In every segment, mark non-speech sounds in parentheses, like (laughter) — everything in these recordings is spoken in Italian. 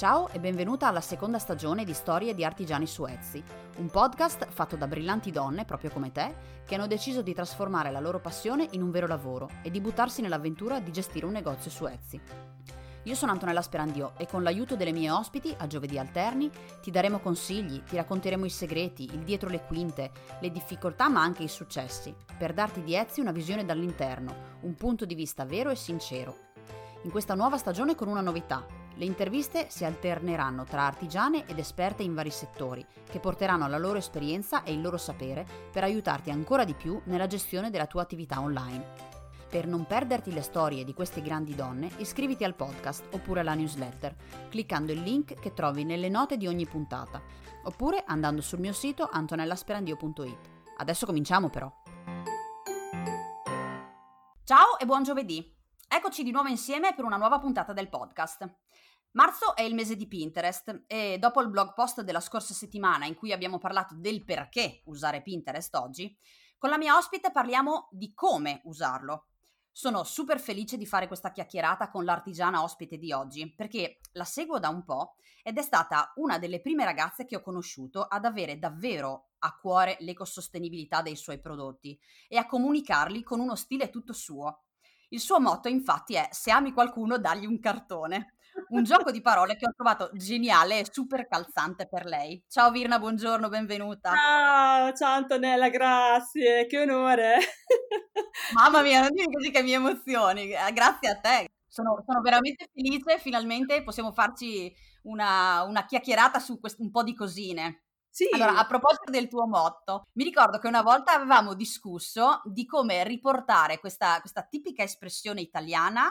Ciao e benvenuta alla seconda stagione di Storie di Artigiani su Etsy, un podcast fatto da brillanti donne, proprio come te, che hanno deciso di trasformare la loro passione in un vero lavoro e di buttarsi nell'avventura di gestire un negozio su Etsy. Io sono Antonella Sperandio e con l'aiuto delle mie ospiti, a giovedì alterni, ti daremo consigli, ti racconteremo i segreti, il dietro le quinte, le difficoltà ma anche i successi, per darti di Etsy una visione dall'interno, un punto di vista vero e sincero. In questa nuova stagione con una novità, le interviste si alterneranno tra artigiane ed esperte in vari settori, che porteranno la loro esperienza e il loro sapere per aiutarti ancora di più nella gestione della tua attività online. Per non perderti le storie di queste grandi donne, iscriviti al podcast oppure alla newsletter, cliccando il link che trovi nelle note di ogni puntata, oppure andando sul mio sito antonellasperandio.it. Adesso cominciamo però. Ciao e buon giovedì! Eccoci di nuovo insieme per una nuova puntata del podcast. Marzo è il mese di Pinterest e dopo il blog post della scorsa settimana in cui abbiamo parlato del perché usare Pinterest oggi, con la mia ospite parliamo di come usarlo. Sono super felice di fare questa chiacchierata con l'artigiana ospite di oggi perché la seguo da un po' ed è stata una delle prime ragazze che ho conosciuto ad avere davvero a cuore l'ecosostenibilità dei suoi prodotti e a comunicarli con uno stile tutto suo. Il suo motto infatti è se ami qualcuno dagli un cartone un gioco di parole che ho trovato geniale e super calzante per lei. Ciao Virna, buongiorno, benvenuta. Ciao, ciao Antonella, grazie, che onore. (laughs) Mamma mia, non dimmi così che mi emozioni, eh, grazie a te. Sono, sono veramente felice, finalmente possiamo farci una, una chiacchierata su quest- un po' di cosine. Sì. Allora, a proposito del tuo motto, mi ricordo che una volta avevamo discusso di come riportare questa, questa tipica espressione italiana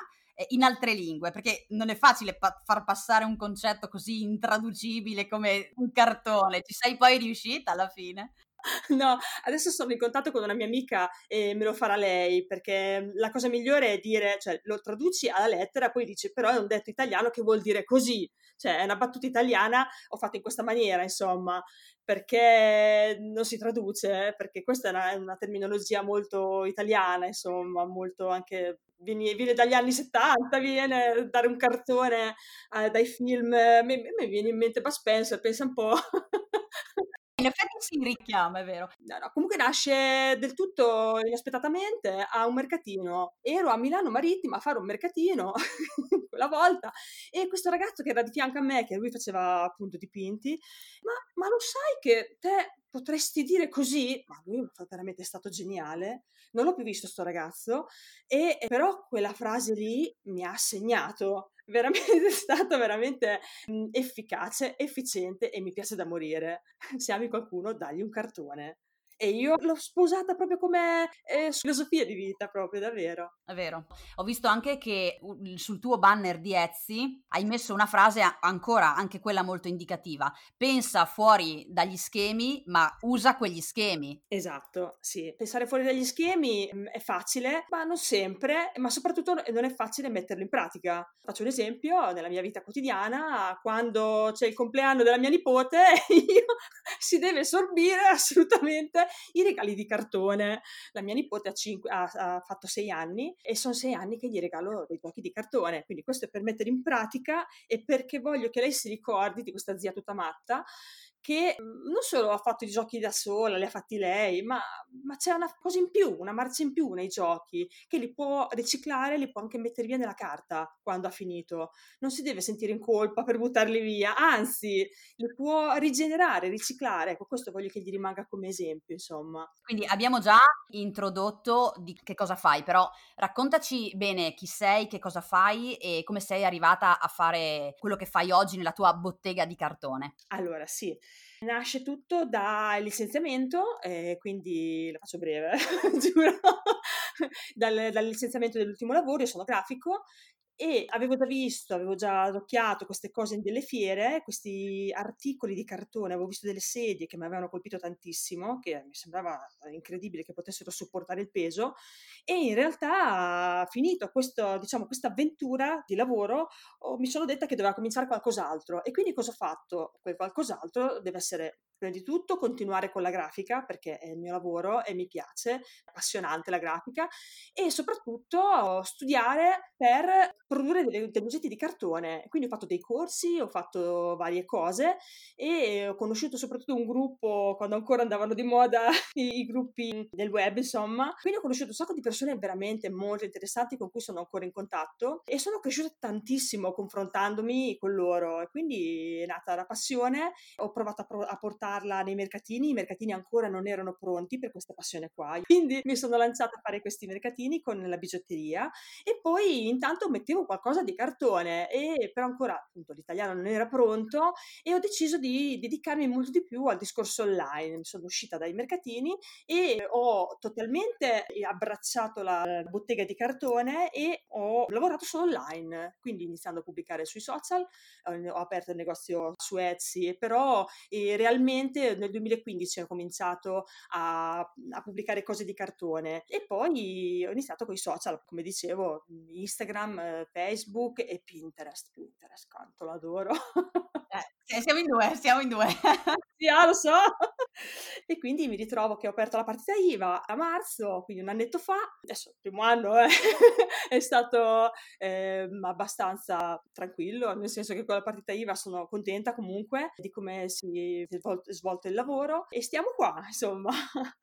in altre lingue, perché non è facile pa- far passare un concetto così intraducibile come un cartone. Ci sei poi riuscita alla fine? (laughs) No, adesso sono in contatto con una mia amica e me lo farà lei, perché la cosa migliore è dire, cioè lo traduci alla lettera, poi dici però è un detto italiano che vuol dire così, cioè è una battuta italiana, ho fatto in questa maniera, insomma, perché non si traduce, perché questa è una, una terminologia molto italiana, insomma, molto anche viene, viene, dagli anni 70, viene dare un cartone eh, dai film, mi, mi viene in mente Bud Spencer, pensa un po'. (laughs) In effetti si richiama, è vero. No, no, comunque nasce del tutto inaspettatamente a un mercatino. Ero a Milano Marittima a fare un mercatino (laughs) quella volta e questo ragazzo che era di fianco a me, che lui faceva appunto dipinti, ma, ma lo sai che te potresti dire così? Ma lui è veramente stato geniale. Non l'ho più visto sto ragazzo, e però quella frase lì mi ha segnato veramente (laughs) è stato veramente mh, efficace, efficiente e mi piace da morire. Se ami qualcuno, dagli un cartone. E io l'ho sposata proprio come eh, filosofia di vita, proprio, davvero. È vero. Ho visto anche che sul tuo banner di Etsy hai messo una frase ancora, anche quella molto indicativa. Pensa fuori dagli schemi, ma usa quegli schemi. Esatto, sì. Pensare fuori dagli schemi mh, è facile, ma non sempre, ma soprattutto non è facile metterlo in pratica. Faccio un esempio, nella mia vita quotidiana, quando c'è il compleanno della mia nipote, (laughs) io si deve sorbire assolutamente i regali di cartone. La mia nipote ha, cinque, ha, ha fatto sei anni e sono sei anni che gli regalo dei giochi di cartone, quindi questo è per mettere in pratica e perché voglio che lei si ricordi di questa zia tutta matta che mhmm, non solo ha fatto i giochi da sola, li ha fatti lei, ma, ma, c'è una cosa in più, una marcia in più nei giochi, che li può riciclare, li può anche mettere via nella carta quando ha finito. Non si deve sentire in colpa per buttarli via, anzi, li può rigenerare, riciclare. Ecco, questo voglio che gli rimanga come esempio, insomma. Quindi abbiamo già introdotto di che cosa fai, però raccontaci bene chi sei, che cosa fai e come sei arrivata a fare quello che fai oggi nella tua bottega di cartone. Allora, sì. Nasce tutto dal licenziamento, eh, quindi la faccio breve, (laughs) giuro, dal, dal licenziamento dell'ultimo lavoro, io sono grafico e avevo già visto, avevo già adocchiato queste cose in delle fiere, questi articoli di cartone, avevo visto delle sedie che mi avevano colpito tantissimo, che mi sembrava incredibile che potessero sopportare il peso e in realtà finito diciamo, questa avventura di lavoro oh, mi sono detta che doveva cominciare qualcos'altro e quindi cosa ho fatto? Quel qualcos'altro deve essere Prima di tutto continuare con la grafica perché è il mio lavoro e mi piace, è appassionante la grafica e soprattutto studiare per produrre delle, degli oggetti di cartone. Quindi ho fatto dei corsi, ho fatto varie cose e ho conosciuto soprattutto un gruppo quando ancora andavano di moda (laughs) i, i gruppi del web, insomma. Quindi ho conosciuto un sacco di persone veramente molto interessanti con cui sono ancora in contatto e sono cresciuta tantissimo confrontandomi con loro e quindi è nata la passione. Ho provato a, pro- a portarla nei mercatini, i mercatini ancora non erano pronti per questa passione qua. Quindi mi sono lanciata a fare questi mercatini con la bigiotteria e poi intanto mettevo qualcosa di cartone e però ancora appunto l'italiano non era pronto e ho deciso di dedicarmi molto di più al discorso online. Mi sono uscita dai mercatini e ho totalmente abbracciato la bottega di cartone e ho lavorato solo online, quindi iniziando a pubblicare sui social, ho aperto il negozio su Etsy, però eh, realmente nel 2015 ho cominciato a, a pubblicare cose di cartone e poi ho iniziato con i social, come dicevo, Instagram, Facebook e Pinterest. Pinterest, quanto l'adoro. (laughs) Eh, siamo in due, siamo in due. (laughs) sì, ah, lo so. e quindi mi ritrovo che ho aperto la partita IVA a marzo, quindi un annetto fa. Adesso il primo anno eh, (laughs) è stato eh, abbastanza tranquillo, nel senso che con la partita IVA sono contenta comunque di come si è svolto il lavoro e stiamo qua, (laughs) insomma.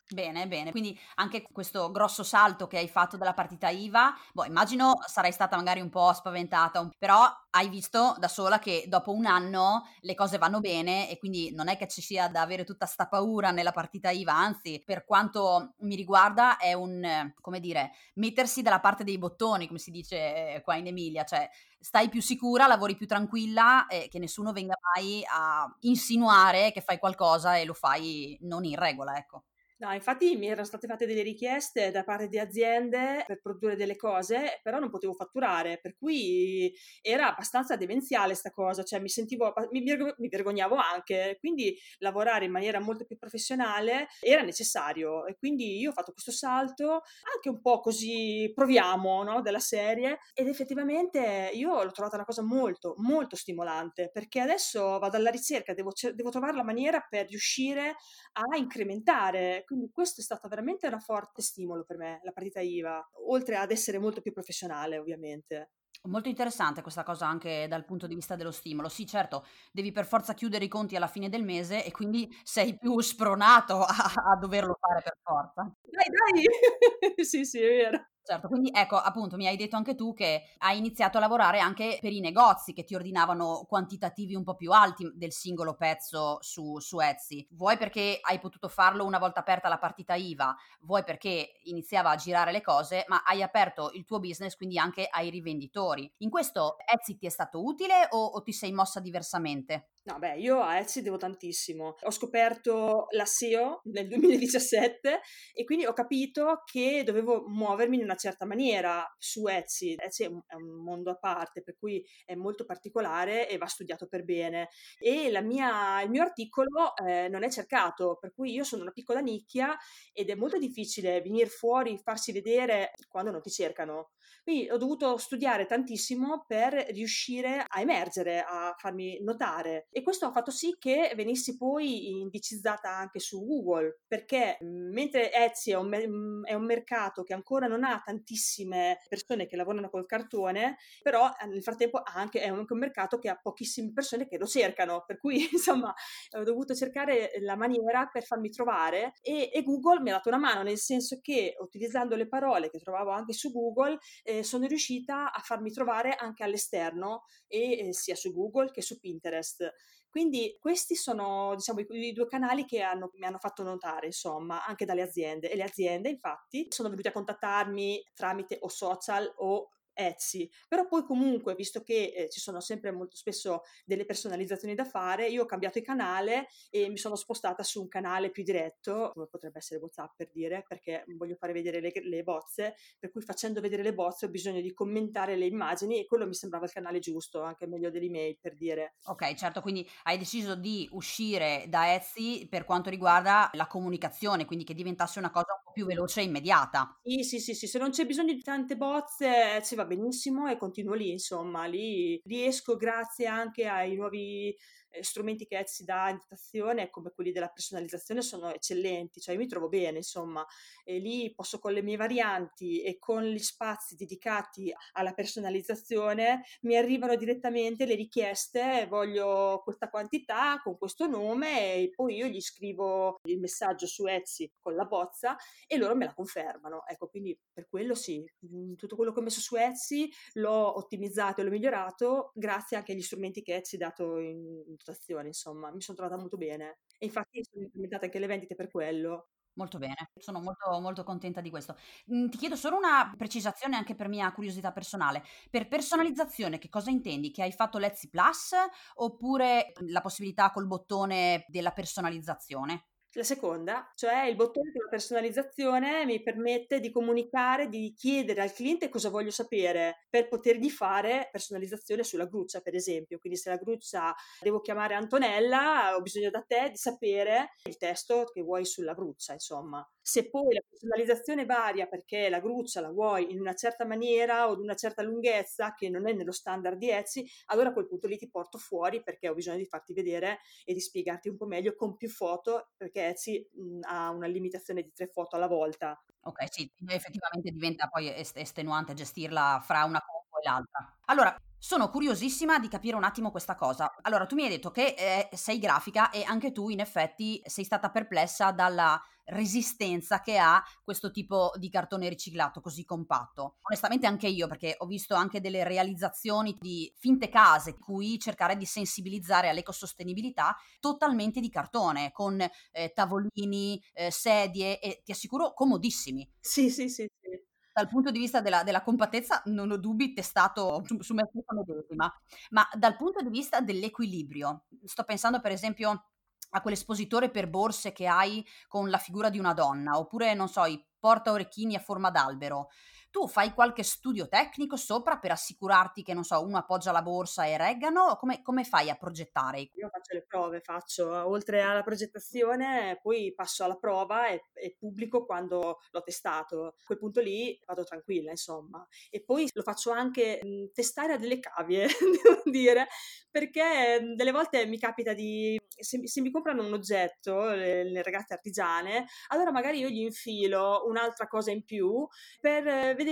Bene, bene. Quindi anche questo grosso salto che hai fatto dalla partita IVA, boh, immagino sarai stata magari un po' spaventata, però hai visto da sola che dopo un anno le cose vanno bene e quindi non è che ci sia da avere tutta sta paura nella partita IVA, anzi, per quanto mi riguarda è un, come dire, mettersi dalla parte dei bottoni, come si dice eh, qua in Emilia, cioè stai più sicura, lavori più tranquilla e che nessuno venga mai a insinuare che fai qualcosa e lo fai non in regola, ecco. No, infatti mi erano state fatte delle richieste da parte di aziende per produrre delle cose, però non potevo fatturare, per cui era abbastanza demenziale sta cosa, cioè mi sentivo, mi, mi vergognavo anche, quindi lavorare in maniera molto più professionale era necessario e quindi io ho fatto questo salto anche un po' così proviamo, no, della serie ed effettivamente io l'ho trovata una cosa molto, molto stimolante perché adesso vado alla ricerca, devo, devo trovare la maniera per riuscire a incrementare quindi questo è stato veramente un forte stimolo per me, la partita IVA, oltre ad essere molto più professionale ovviamente. Molto interessante questa cosa anche dal punto di vista dello stimolo. Sì, certo, devi per forza chiudere i conti alla fine del mese e quindi sei più spronato (laughs) a, a doverlo fare per forza. Dai, dai! (laughs) sì, sì, è vero. Certo, quindi ecco, appunto, mi hai detto anche tu che hai iniziato a lavorare anche per i negozi che ti ordinavano quantitativi un po' più alti del singolo pezzo su, su Etsy. Vuoi perché hai potuto farlo una volta aperta la partita IVA, vuoi perché iniziava a girare le cose, ma hai aperto il tuo business quindi anche ai rivenditori. In questo Etsy ti è stato utile o, o ti sei mossa diversamente? No, beh, io a Etsy devo tantissimo. Ho scoperto la SEO nel 2017 e quindi ho capito che dovevo muovermi in una certa maniera su Etsy. Etsy è un, mondo a parte, per cui è molto particolare e va studiato per bene. E mia, il mio articolo eh, non è cercato, per cui io sono una piccola nicchia ed è molto difficile venire fuori, farsi vedere quando non ti cercano. Quindi ho dovuto studiare tantissimo per riuscire a emergere, a farmi notare e questo ha fatto sì che venissi poi indicizzata anche su Google, perché mhmm, mentre Etsy è un, mhmm, è un mercato che ancora non ha tantissime persone che lavorano col cartone, però eh, nel frattempo anche, è anche un mercato che ha pochissime persone che lo cercano, per cui (laughs) insomma ho dovuto cercare la maniera per farmi trovare e, e Google mi ha dato una mano, nel senso che utilizzando le parole che trovavo anche su Google eh, sono riuscita a farmi trovare anche all'esterno e eh, sia su Google che su Pinterest. Quindi questi sono diciamo, i, due canali che hanno, mi hanno fatto notare, insomma, anche dalle aziende. E le aziende, infatti, sono venute a contattarmi tramite o social o Etsy, però poi comunque, visto che eh, ci sono sempre molto spesso delle personalizzazioni da fare, io ho cambiato il canale e mi sono spostata su un canale più diretto, come potrebbe essere WhatsApp per dire, perché voglio fare vedere le, le bozze, per cui facendo vedere le bozze ho bisogno di commentare le immagini e quello mi sembrava il canale giusto, anche meglio dell'email per dire. Ok, certo, quindi hai deciso di uscire da Etsy per quanto riguarda la comunicazione, quindi che diventasse una cosa un più veloce e immediata. Sì, sì, sì, sì. se non c'è bisogno di tante bozze, Etsy va benissimo e continuo lì, insomma, lì riesco grazie anche ai nuovi eh, strumenti che Etsy dà in dotazione come quelli della personalizzazione sono eccellenti, cioè io mi trovo bene, insomma, e lì posso con le mie varianti e con gli spazi dedicati alla personalizzazione mi arrivano direttamente le richieste, voglio questa quantità con questo nome e poi io gli scrivo il messaggio su Etsy con la bozza e loro me la confermano. Ecco, quindi per quello sì, mhmm, tutto quello che ho messo su Etsy l'ho ottimizzato e l'ho migliorato grazie anche agli strumenti che Etsy ha dato in dotazione, insomma, mi sono trovata molto bene. E infatti sono implementate anche le vendite per quello. Molto bene, sono molto, molto contenta di questo. Mhmm, ti chiedo solo una precisazione anche per mia curiosità personale. Per personalizzazione che cosa intendi? Che hai fatto l'Etsy Plus oppure la possibilità col bottone della personalizzazione? La seconda, cioè il bottone della personalizzazione mi permette di comunicare, di chiedere al cliente cosa voglio sapere per potergli fare personalizzazione sulla gruccia, per esempio. Quindi se la gruccia devo chiamare Antonella, ho bisogno da te di sapere il testo che vuoi sulla gruccia, insomma. Se poi la personalizzazione varia perché la gruccia la vuoi in una certa maniera o di una certa lunghezza che non è nello standard di Etsy, allora a quel punto lì ti porto fuori perché ho bisogno di farti vedere e di spiegarti un po' meglio con più foto perché Etsy mh, ha una limitazione di tre foto alla volta. Ok, sì, effettivamente diventa poi estenuante gestirla fra una compo e l'altra. Allora, sono curiosissima di capire un attimo questa cosa. Allora, tu mi hai detto che eh, sei grafica e anche tu in effetti sei stata perplessa dalla resistenza che ha questo tipo di cartone riciclato così compatto. Onestamente anche io, perché ho visto anche delle realizzazioni di finte case cui cercare di sensibilizzare all'ecosostenibilità totalmente di cartone, con eh, tavolini, eh, sedie e ti assicuro comodissimi. Sì, sì, sì, sì. Dal punto di vista della, della compattezza non ho dubbi, testato su, su me stessa medesima, ma dal punto di vista dell'equilibrio, sto pensando per esempio a quell'espositore per borse che hai con la figura di una donna, oppure, non so, i porta orecchini a forma d'albero tu fai qualche studio tecnico sopra per assicurarti che, non so, uno appoggia la borsa e reggano? Come, come fai a progettare? Io faccio le prove, faccio, oltre alla progettazione, poi passo alla prova e, e pubblico quando l'ho testato. A quel punto lì vado tranquilla, insomma. E poi lo faccio anche mh, testare a delle cavie, (laughs) devo dire, perché delle volte mi capita di se, se, mi comprano un oggetto, le, le, ragazze artigiane, allora magari io gli infilo un'altra cosa in più per vedere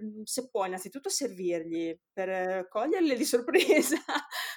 mhmm, se può innanzitutto servirgli, per coglierle di sorpresa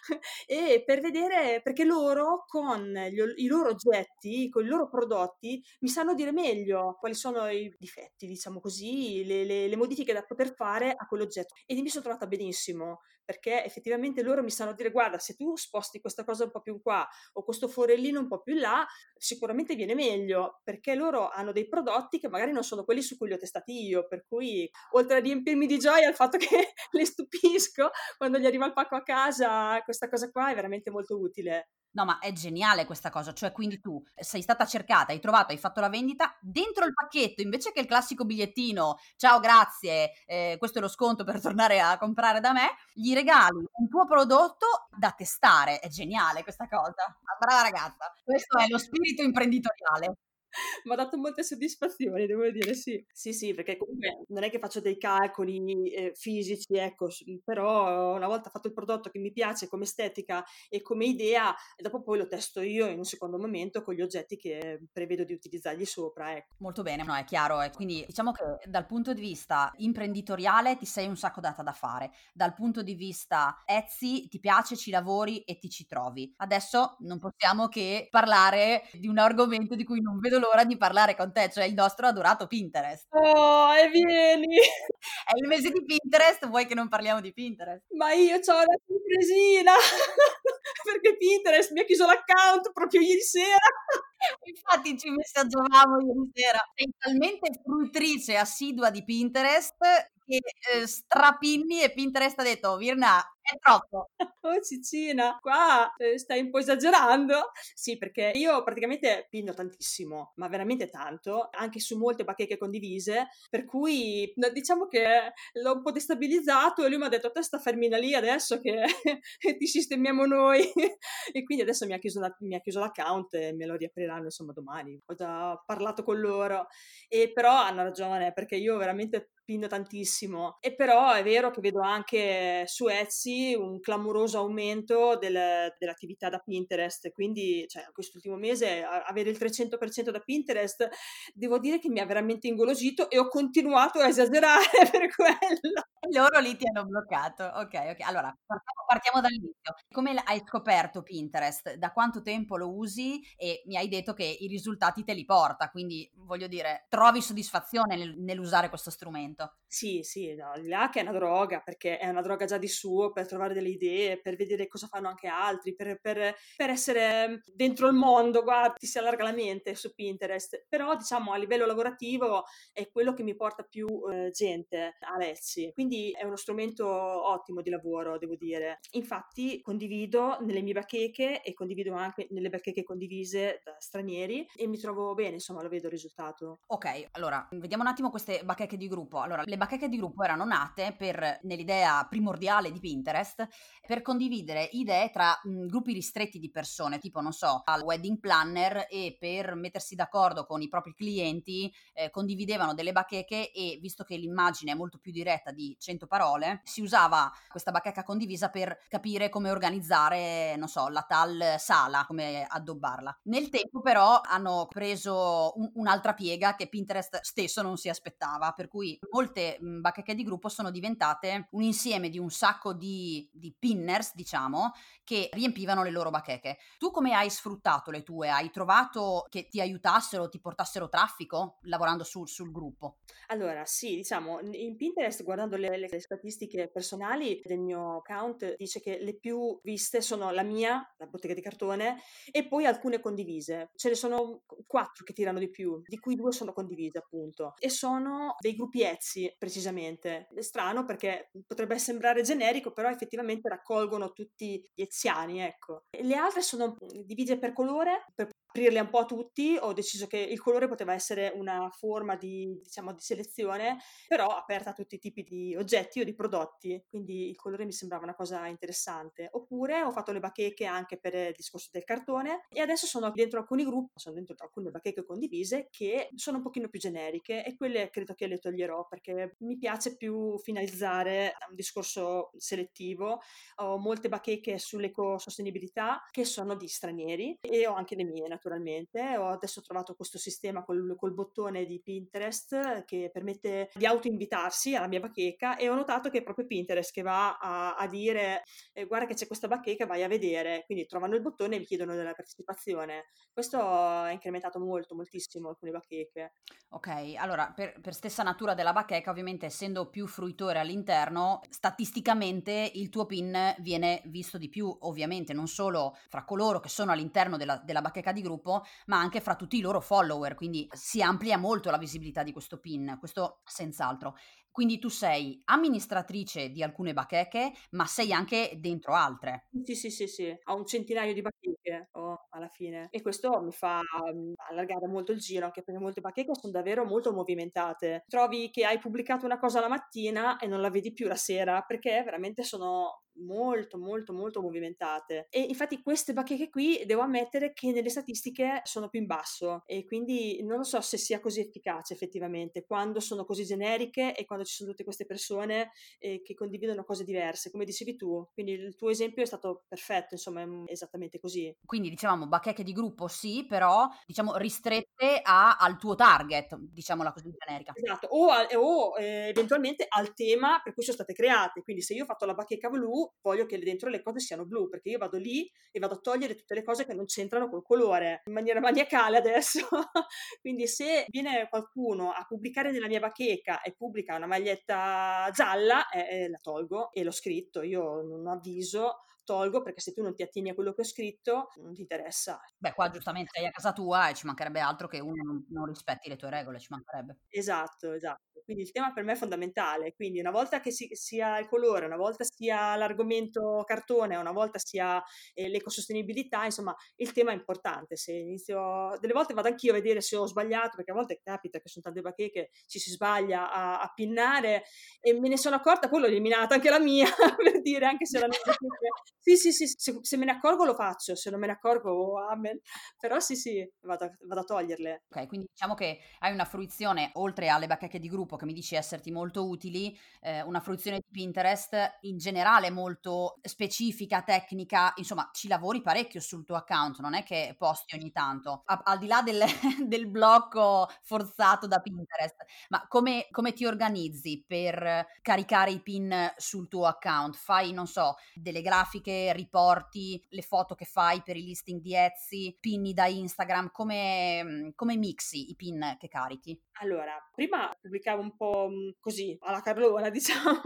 (laughs) e per vedere, perché loro con gli, i loro oggetti, con i loro prodotti, mi sanno dire meglio quali sono i difetti, diciamo così, le, le, le modifiche da poter fare a quell'oggetto. E mi sono trovata benissimo perché effettivamente loro mi sanno dire guarda se tu sposti questa cosa un po' più in qua o questo forellino un po' più in là sicuramente viene meglio perché loro hanno dei prodotti che magari non sono quelli su cui li ho testati io per cui oltre a riempirmi di gioia il fatto (laughs) che le stupisco quando gli arriva il pacco a casa questa cosa qua è veramente molto utile. No, ma è geniale questa cosa, cioè quindi tu sei stata cercata, hai trovato, hai fatto la vendita, dentro il pacchetto, invece che il classico bigliettino, ciao, grazie, eh, questo è lo sconto per tornare a comprare da me, gli regali un tuo prodotto da testare, è geniale questa cosa, brava ragazza, questo è lo spirito imprenditoriale. (laughs) mi ha dato molte soddisfazioni, devo dire, sì. Sì, sì, perché comunque non è che faccio dei calcoli eh, fisici, ecco, però una volta fatto il prodotto che mi piace come estetica e come idea, dopo poi lo testo io in un secondo momento con gli oggetti che prevedo di utilizzargli sopra, ecco. Molto bene, no, è chiaro, e quindi diciamo che dal punto di vista imprenditoriale ti sei un sacco data da fare, dal punto di vista Etsy ti piace, ci lavori e ti ci trovi. Adesso non possiamo che parlare di un argomento di cui non vedo l'ora di parlare con te, cioè il nostro adorato Pinterest. Oh, e vieni! È il mese di Pinterest, vuoi che non parliamo di Pinterest? Ma io ho una sorpresina! (laughs) Perché Pinterest mi ha chiuso l'account proprio ieri sera. (laughs) Infatti ci messaggiavamo ieri sera. Sei talmente fruttrice assidua di Pinterest che eh, strapinni e Pinterest ha detto Virna è troppo. (laughs) Oh Cicina, qua eh, stai un po' esagerando. Sì, perché io praticamente pinno tantissimo, ma veramente tanto, anche su molte bacheche condivise, per cui diciamo che l'ho un po' destabilizzato e lui mi ha detto te sta fermina lì adesso che (laughs) ti sistemiamo noi. (laughs) e quindi adesso mi ha, chiuso la, mi ha chiuso l'account e me lo riapriranno insomma domani. Ho già parlato con loro. E però hanno ragione, perché io veramente pinno tantissimo. E però è vero che vedo anche su Etsy un clamoroso aumento del, dell'attività da Pinterest, quindi cioè, quest'ultimo mese avere il 300% da Pinterest devo dire che mi ha veramente ingolosito e ho continuato a esagerare (laughs) per quello. Loro lì ti hanno bloccato. Ok, ok. Allora, partiamo, partiamo dall'inizio. Come hai scoperto Pinterest? Da quanto tempo lo usi? E mi hai detto che i risultati te li porta, quindi voglio dire, trovi soddisfazione nel, nell'usare questo strumento? Sì, sì, no, là che è una droga, perché è una droga già di suo per trovare delle idee, per vedere cosa fanno anche altri, per, per, per essere dentro il mondo, guarda, ti si allarga la mente su Pinterest. Però, diciamo, a livello lavorativo è quello che mi porta più eh, gente a Lezzi. Quindi è uno strumento ottimo di lavoro, devo dire. Infatti condivido nelle mie bacheche e condivido anche nelle bacheche condivise da stranieri e mi trovo bene, insomma, lo vedo il risultato. Ok, allora, vediamo un attimo queste bacheche di gruppo. Allora, le bacheche di gruppo erano nate per, nell'idea primordiale di Pinterest, per condividere idee tra mh, gruppi ristretti di persone, tipo, non so, al wedding planner e per mettersi d'accordo con i propri clienti eh, condividevano delle bacheche e visto che l'immagine è molto più diretta di 100 parole, si usava questa bacheca condivisa per capire come organizzare, non so, la tal sala, come addobbarla. Nel tempo però hanno preso un, un'altra piega che Pinterest stesso non si aspettava, per cui molte bacheche di gruppo sono diventate un insieme di un sacco di, di pinners, diciamo, che riempivano le loro bacheche. Tu come hai sfruttato le tue? Hai trovato che ti aiutassero, ti portassero traffico lavorando sul, sul gruppo? Allora, sì, diciamo, in Pinterest, guardando le, le, statistiche personali del mio account, dice che le più viste sono la mia, la bottega di cartone, e poi alcune condivise. Ce ne sono quattro che tirano di più, di cui due sono condivise, appunto. E sono dei gruppi Etsy, precisamente. È strano perché potrebbe sembrare generico, però effettivamente raccolgono tutti gli eziani, ecco. Le altre sono divise per colore, per aprirle un po' a tutti, ho deciso che il colore poteva essere una forma di, diciamo, di selezione, però aperta a tutti i tipi di oggetti o di prodotti, quindi il colore mi sembrava una cosa interessante. Oppure ho fatto le bacheche anche per il discorso del cartone e adesso sono dentro alcuni gruppi, sono dentro alcune bacheche condivise che sono un pochino più generiche e quelle credo che le toglierò perché mi piace più finalizzare un discorso selettivo. Ho molte bacheche sull'ecosostenibilità che sono di stranieri e ho anche le mie naturalmente. Ho adesso trovato questo sistema col, col bottone di Pinterest che permette di autoinvitarsi alla mia bacheca e ho notato che è proprio Pinterest che va a, a dire eh, guarda che c'è questa bacheca, vai a vedere. Quindi trovano il bottone e vi chiedono della partecipazione. Questo ha incrementato molto, moltissimo alcune bacheche. Ok, allora per, per stessa natura della bacheca, ovviamente essendo più fruitore all'interno, statisticamente il tuo pin viene visto di più, ovviamente non solo fra coloro che sono all'interno della, della bacheca di gruppo, gruppo, ma anche fra tutti i loro follower, quindi si amplia molto la visibilità di questo pin, questo senz'altro. Quindi tu sei amministratrice di alcune bacheche, ma sei anche dentro altre. Sì, sì, sì, sì. Ho un centinaio di bacheche oh, alla fine e questo mi fa um, allargare molto il giro, anche perché molte bacheche sono davvero molto movimentate. Trovi che hai pubblicato una cosa la mattina e non la vedi più la sera perché veramente sono molto molto molto movimentate. E infatti queste bacheche qui devo ammettere che nelle statistiche sono più in basso e quindi non lo so se sia così efficace effettivamente quando sono così generiche e quando ci sono tutte queste persone eh, che condividono cose diverse come dicevi tu. Quindi il tuo esempio è stato perfetto insomma è esattamente così. Quindi dicevamo bacheche di gruppo sì però diciamo ristrette a, al tuo target diciamola così generica. Esatto o, a, o eh, eventualmente al tema per cui sono state create. Quindi se io ho fatto la bacheca blu voglio che dentro le cose siano blu, perché io vado lì e vado a togliere tutte le cose che non c'entrano col colore, in maniera maniacale adesso. (laughs) Quindi se viene qualcuno a pubblicare nella mia bacheca e pubblica una maglietta gialla, eh, la tolgo e l'ho scritto, io non avviso, tolgo perché se tu non ti attieni a quello che ho scritto non ti interessa. Beh, qua giustamente sei a casa tua e ci mancherebbe altro che uno non, non rispetti le tue regole, ci mancherebbe. Esatto, esatto. Quindi il tema per me è fondamentale. Quindi una volta che si, sia il colore, una volta sia l'argomento cartone, una volta sia eh, l'ecosostenibilità, insomma, il tema è importante. Se inizio, delle volte vado anch'io a vedere se ho sbagliato, perché a volte capita che sono tante bacheche, ci si sbaglia a, a pinnare e me ne sono accorta, poi l'ho eliminata anche la mia, (laughs) per dire, anche se la mia (laughs) sì, sì, sì, se, se, me ne accorgo lo faccio, se non me ne accorgo, oh, amen. Però sì, sì, vado, vado a toglierle. Ok, quindi diciamo che hai una fruizione, oltre alle bacheche di gruppo, gruppo che mi dici esserti molto utili, eh, una fruizione di Pinterest in generale molto specifica, tecnica, insomma ci lavori parecchio sul tuo account, non è che posti ogni tanto, a- al di là del, (laughs) del, blocco forzato da Pinterest, ma come, come ti organizzi per caricare i pin sul tuo account? Fai, non so, delle grafiche, riporti le foto che fai per i listing di Etsy, pinni da Instagram, come, come mixi i pin che carichi? Allora, prima pubblicavo un po' così, alla carlona, (laughs) diciamo,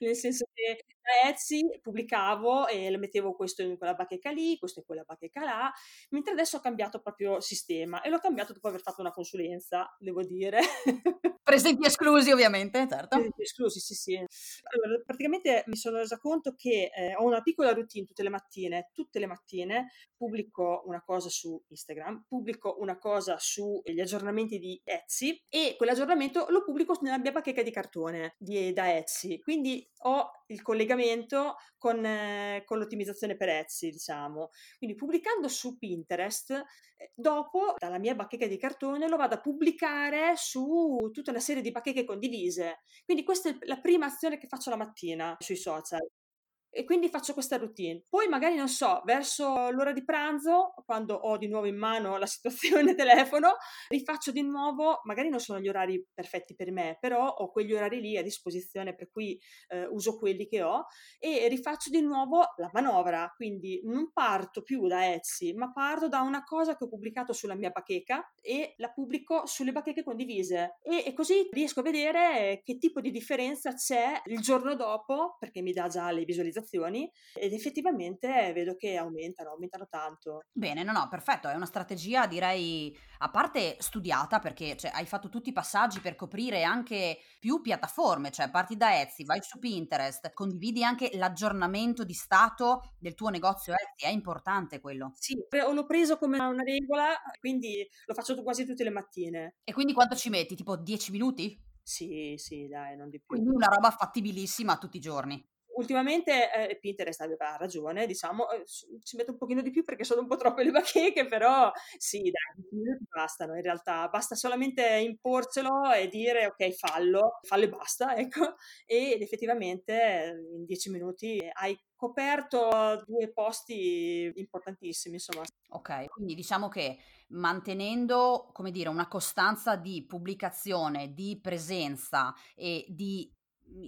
nel senso che da Etsy pubblicavo e le mettevo questo in quella bacheca lì, questo in quella bacheca là, mentre adesso ho cambiato proprio sistema e l'ho cambiato dopo aver fatto una consulenza, devo dire. (laughs) Presenti esclusi ovviamente, certo. Presenti esclusi, sì sì. Allora, praticamente mi sono resa conto che eh, ho una piccola routine tutte le mattine, tutte le mattine pubblico una cosa su Instagram, pubblico una cosa sugli aggiornamenti di Etsy e quell'aggiornamento lo pubblico nella mia bacheca di cartone di, da Etsy. Quindi ho il collegamento con, eh, con l'ottimizzazione per Etsy, diciamo. Quindi pubblicando su Pinterest, eh, dopo dalla mia bacheca di cartone lo vado a pubblicare su tutta una serie di bacheche condivise. Quindi questa è la prima azione che faccio la mattina sui social e quindi faccio questa routine. Poi magari non so, verso l'ora di pranzo, quando ho di nuovo in mano la situazione (laughs) telefono, rifaccio di nuovo, magari non sono gli orari perfetti per me, però ho quegli orari lì a disposizione per cui eh, uso quelli che ho e rifaccio di nuovo la manovra, quindi non parto più da Etsy, ma parto da una cosa che ho pubblicato sulla mia bacheca e la pubblico sulle bacheche condivise e, e così riesco a vedere che tipo di differenza c'è il giorno dopo perché mi dà già le visualizzazioni visualizzazioni ed effettivamente vedo che aumentano, aumentano tanto. Bene, no, no, perfetto, è una strategia direi a parte studiata perché cioè, hai fatto tutti i passaggi per coprire anche più piattaforme, cioè parti da Etsy, vai su Pinterest, condividi anche l'aggiornamento di stato del tuo negozio Etsy, è importante quello. Sì, l'ho preso come una regola, quindi lo faccio quasi tutte le mattine. E quindi quanto ci metti? Tipo 10 minuti? Sì, sì, dai, non di più. Quindi una roba fattibilissima tutti i giorni ultimamente eh, Pinterest aveva ragione, diciamo, eh, ci metto un pochino di più perché sono un po' troppe le bacheche, però sì, dai, 10 minuti bastano in realtà, basta solamente imporcelo e dire ok, fallo, fallo e basta, (laughs) ecco, ed effettivamente in 10 minuti hai coperto due posti importantissimi, insomma. Ok, quindi diciamo che mantenendo, come dire, una costanza di pubblicazione, di presenza e di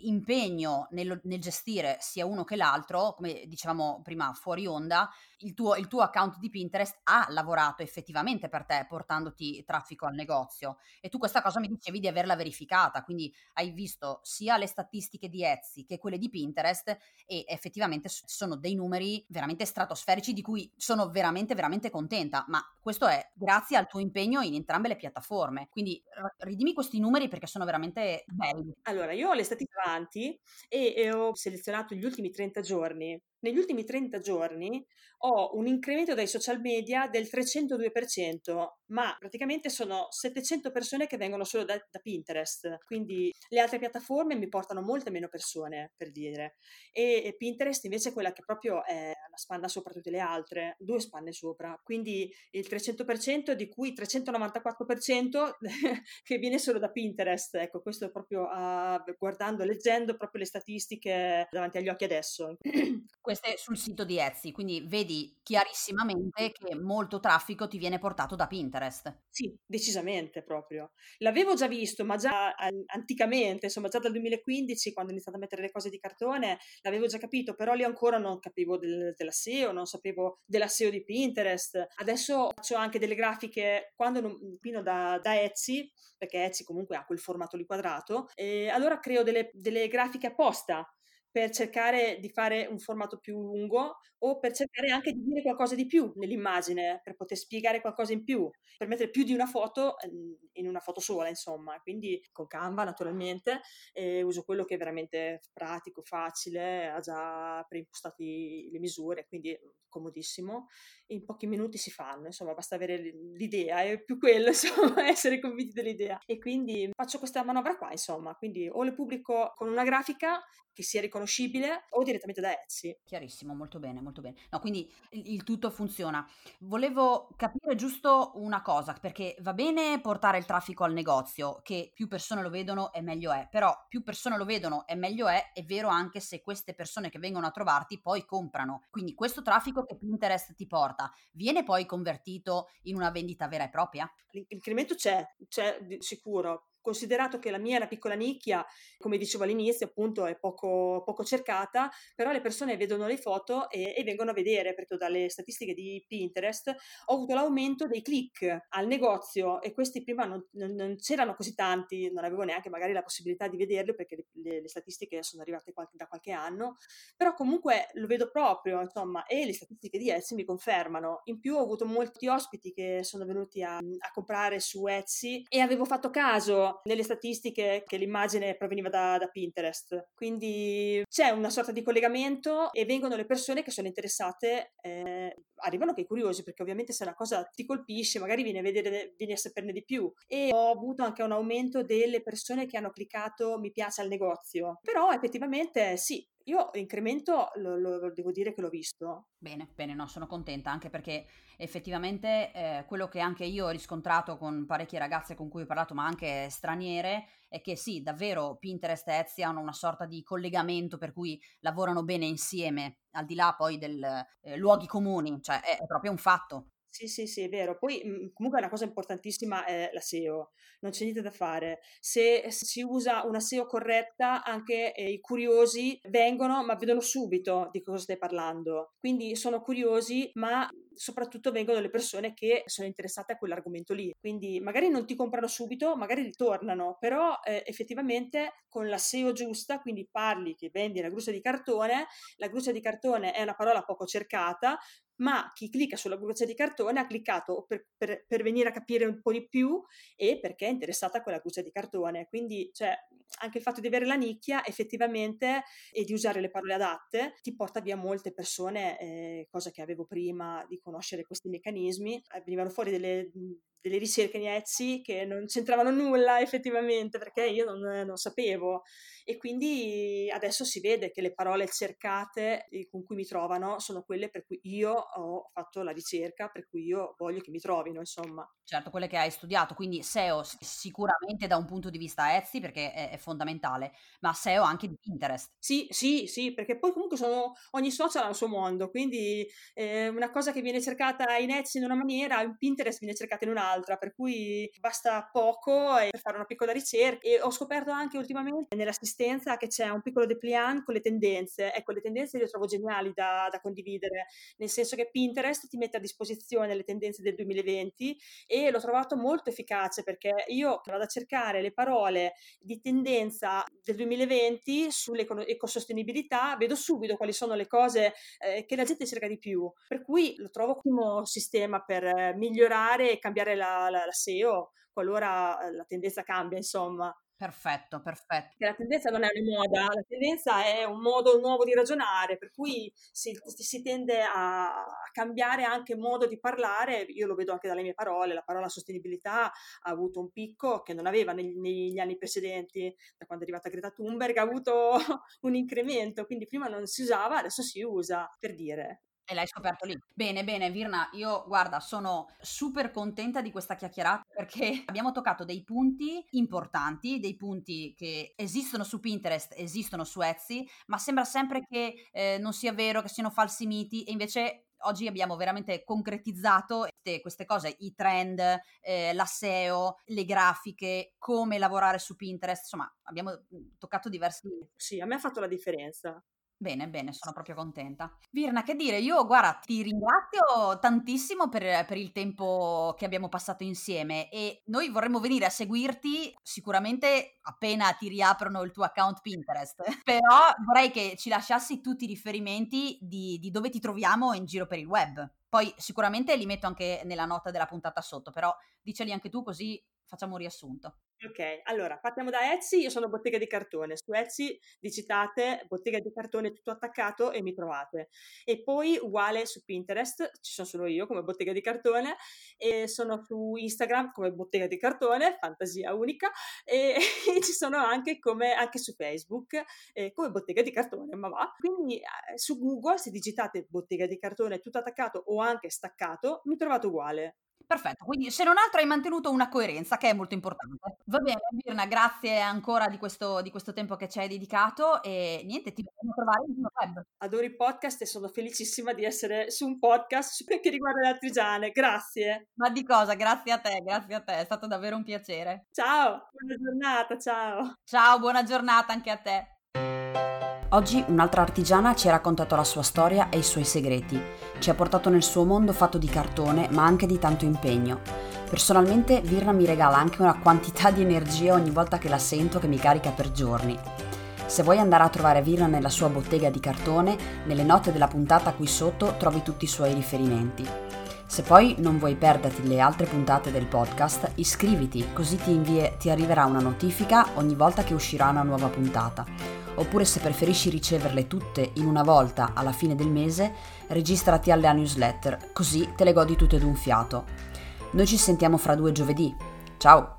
impegno nel, nel, gestire sia uno che l'altro, come dicevamo prima fuori onda, il tuo, il tuo, account di Pinterest ha lavorato effettivamente per te portandoti traffico al negozio e tu questa cosa mi dicevi di averla verificata, quindi hai visto sia le statistiche di Etsy che quelle di Pinterest e effettivamente sono dei numeri veramente stratosferici di cui sono veramente veramente contenta, ma questo è grazie al tuo impegno in entrambe le piattaforme. Quindi ridimi questi numeri perché sono veramente belli. Allora, io ho le statistiche avanti e, e ho selezionato gli ultimi 30 giorni negli ultimi 30 giorni ho un incremento dai social media del 302%, ma praticamente sono 700 persone che vengono solo da, da, Pinterest, quindi le altre piattaforme mi portano molte meno persone, per dire, e, e Pinterest invece è quella che proprio è la spanna sopra tutte le altre, due spanne sopra, quindi il 300% di cui 394% (laughs) che viene solo da Pinterest, ecco, questo proprio uh, guardando, leggendo proprio le statistiche davanti agli occhi adesso. (clears throat) queste sul sito di Etsy, quindi vedi chiarissimamente che molto traffico ti viene portato da Pinterest. Sì, decisamente proprio. L'avevo già visto, ma già anticamente, insomma già dal 2015 quando ho iniziato a mettere le cose di cartone, l'avevo già capito, però lì ancora non capivo del, della SEO, non sapevo della SEO di Pinterest. Adesso faccio anche delle grafiche quando non pino da, da Etsy, perché Etsy comunque ha quel formato lì quadrato, e allora creo delle, delle grafiche apposta per cercare di fare un formato più lungo o per cercare anche di dire qualcosa di più nell'immagine, per poter spiegare qualcosa in più, per mettere più di una foto ehm, in una foto sola, insomma. Quindi con Canva, naturalmente, eh, uso quello che è veramente pratico, facile, ha già preimpostati le misure, quindi comodissimo. In pochi minuti si fanno, insomma, basta avere l'idea, è più quello, (laughs) insomma, essere convinti dell'idea. E quindi faccio questa manovra qua, insomma, quindi o le pubblico con una grafica che sia riconoscibile o direttamente da Etsy. Chiarissimo, molto bene, molto bene. No, quindi il, tutto funziona. Volevo capire giusto una cosa, perché va bene portare il traffico al negozio, che più persone lo vedono e meglio è, però più persone lo vedono e meglio è, è vero anche se queste persone che vengono a trovarti poi comprano. Quindi questo traffico che Pinterest ti porta viene poi convertito in una vendita vera e propria? L'incremento c'è, c'è sicuro considerato che la mia è una piccola nicchia, come dicevo all'inizio, appunto è poco, poco cercata, però le persone vedono le foto e, e, vengono a vedere, perché dalle statistiche di Pinterest ho avuto l'aumento dei click al negozio e questi prima non, non, non c'erano così tanti, non avevo neanche magari la possibilità di vederli perché le, le, le statistiche sono arrivate qualche, da qualche anno, però comunque lo vedo proprio, insomma, e le statistiche di Etsy mi confermano. In più ho avuto molti ospiti che sono venuti a, a comprare su Etsy e avevo fatto caso nelle statistiche che l'immagine proveniva da, da, Pinterest. Quindi c'è una sorta di collegamento e vengono le persone che sono interessate, eh, arrivano anche i curiosi, perché ovviamente se la cosa ti colpisce, magari vieni a vedere, vieni a saperne di più. E ho avuto anche un aumento delle persone che hanno cliccato mi piace al negozio. Però effettivamente sì, io l'incremento lo, lo, devo dire che l'ho visto. Bene, bene, no, sono contenta anche perché effettivamente eh, quello che anche io ho riscontrato con parecchie ragazze con cui ho parlato, ma anche straniere, è che sì, davvero Pinterest e Etsy hanno una sorta di collegamento per cui lavorano bene insieme, al di là poi dei eh, luoghi comuni, cioè è, è proprio un fatto. Sì, sì, sì, è vero. Poi mhmm, comunque una cosa importantissima è la SEO, non c'è niente da fare. Se si usa una SEO corretta, anche eh, i curiosi vengono, ma vedono subito di cosa stai parlando. Quindi sono curiosi, ma soprattutto vengono le persone che sono interessate a quell'argomento lì. Quindi magari non ti comprano subito, magari ritornano, però eh, effettivamente con la SEO giusta, quindi parli che vendi la gruccia di cartone, la gruccia di cartone è una parola poco cercata, ma chi clicca sulla gruccia di cartone ha cliccato per, per, per, venire a capire un po' di più e perché è interessata a quella gruccia di cartone. Quindi, cioè, anche il fatto di avere la nicchia effettivamente e di usare le parole adatte ti porta via molte persone, eh, cosa che avevo prima di conoscere questi meccanismi. Eh, venivano fuori delle, delle ricerche in Etsy che non c'entravano nulla effettivamente perché io non, non, sapevo e quindi adesso si vede che le parole cercate con cui mi trovano sono quelle per cui io ho fatto la ricerca, per cui io voglio che mi trovino insomma. Certo, quelle che hai studiato, quindi SEO sicuramente da un punto di vista Etsy perché è, è fondamentale, ma SEO anche di Pinterest. Sì, sì, sì, perché poi comunque sono, ogni social ha il suo mondo, quindi eh, una cosa che viene cercata in Etsy in una maniera, in Pinterest viene cercata in un'altra un'altra, per cui basta poco per fare una piccola ricerca. E ho scoperto anche ultimamente nell'assistenza che c'è un piccolo depliant con le tendenze. Ecco, le tendenze le trovo geniali da, da condividere, nel senso che Pinterest ti mette a disposizione le tendenze del 2020 e l'ho trovato molto efficace perché io vado a cercare le parole di tendenza del 2020 sull'ecosostenibilità, vedo subito quali sono le cose eh, che la gente cerca di più. Per cui lo trovo come sistema per migliorare e cambiare la, la, la SEO qualora eh, la tendenza cambia, insomma. Perfetto, perfetto. La tendenza non è una moda, la tendenza è un modo nuovo di ragionare, per cui si, si tende a, a, cambiare anche modo di parlare. Io lo vedo anche dalle mie parole, la parola sostenibilità ha avuto un picco che non aveva negli, negli anni precedenti, da quando è arrivata Greta Thunberg, ha avuto (laughs) un incremento, quindi prima non si usava, adesso si usa, per dire. E l'hai scoperto lì. Bene, bene, Virna, io guarda, sono super contenta di questa chiacchierata (laughs) perché abbiamo toccato dei punti importanti, dei punti che esistono su Pinterest, esistono su Etsy, ma sembra sempre che eh, non sia vero, che siano falsi miti e invece oggi abbiamo veramente concretizzato queste cose, i trend, eh, la SEO, le grafiche, come lavorare su Pinterest, insomma abbiamo toccato diversi... Sì, a me ha fatto la differenza. Bene, bene, sono proprio contenta. Virna, che dire, io guarda, ti ringrazio tantissimo per, per, il tempo che abbiamo passato insieme e noi vorremmo venire a seguirti sicuramente appena ti riaprono il tuo account Pinterest, (laughs) però vorrei che ci lasciassi tutti i riferimenti di, di dove ti troviamo in giro per il web. Poi sicuramente li metto anche nella nota della puntata sotto, però diceli anche tu così facciamo un riassunto. Ok, allora partiamo da Etsy, io sono bottega di cartone, su Etsy digitate bottega di cartone tutto attaccato e mi trovate. E poi uguale su Pinterest, ci sono solo io come bottega di cartone, e sono su Instagram come bottega di cartone, fantasia unica, e, e (laughs) ci sono anche, come, anche su Facebook eh, come bottega di cartone, ma va. Quindi eh, su Google se digitate bottega di cartone tutto attaccato o anche staccato, mi trovate uguale. Perfetto, quindi se non altro hai mantenuto una coerenza che è molto importante. Va bene, Virna, grazie ancora di questo, di questo tempo che ci hai dedicato e niente, ti possiamo trovare in web. Adoro i podcast e sono felicissima di essere su un podcast (laughs) che riguarda le artigiane. Grazie. Ma di cosa? Grazie a te, grazie a te, è stato davvero un piacere. Ciao, buona giornata, ciao. Ciao, buona giornata anche a te. Oggi un'altra artigiana ci ha raccontato la sua storia e i suoi segreti. Ci ha portato nel suo mondo fatto di cartone, ma anche di tanto impegno. Personalmente Virna mi regala anche una quantità di energia ogni volta che la sento che mi carica per giorni. Se vuoi andare a trovare Virna nella sua bottega di cartone, nelle note della puntata qui sotto trovi tutti i suoi riferimenti. Se poi non vuoi perderti le altre puntate del podcast, iscriviti così ti, invie, ti arriverà una notifica ogni volta che uscirà una nuova puntata oppure se preferisci riceverle tutte in una volta alla fine del mese, registrati alla newsletter, così te le godi tutte d'un fiato. Noi ci sentiamo fra due giovedì. Ciao!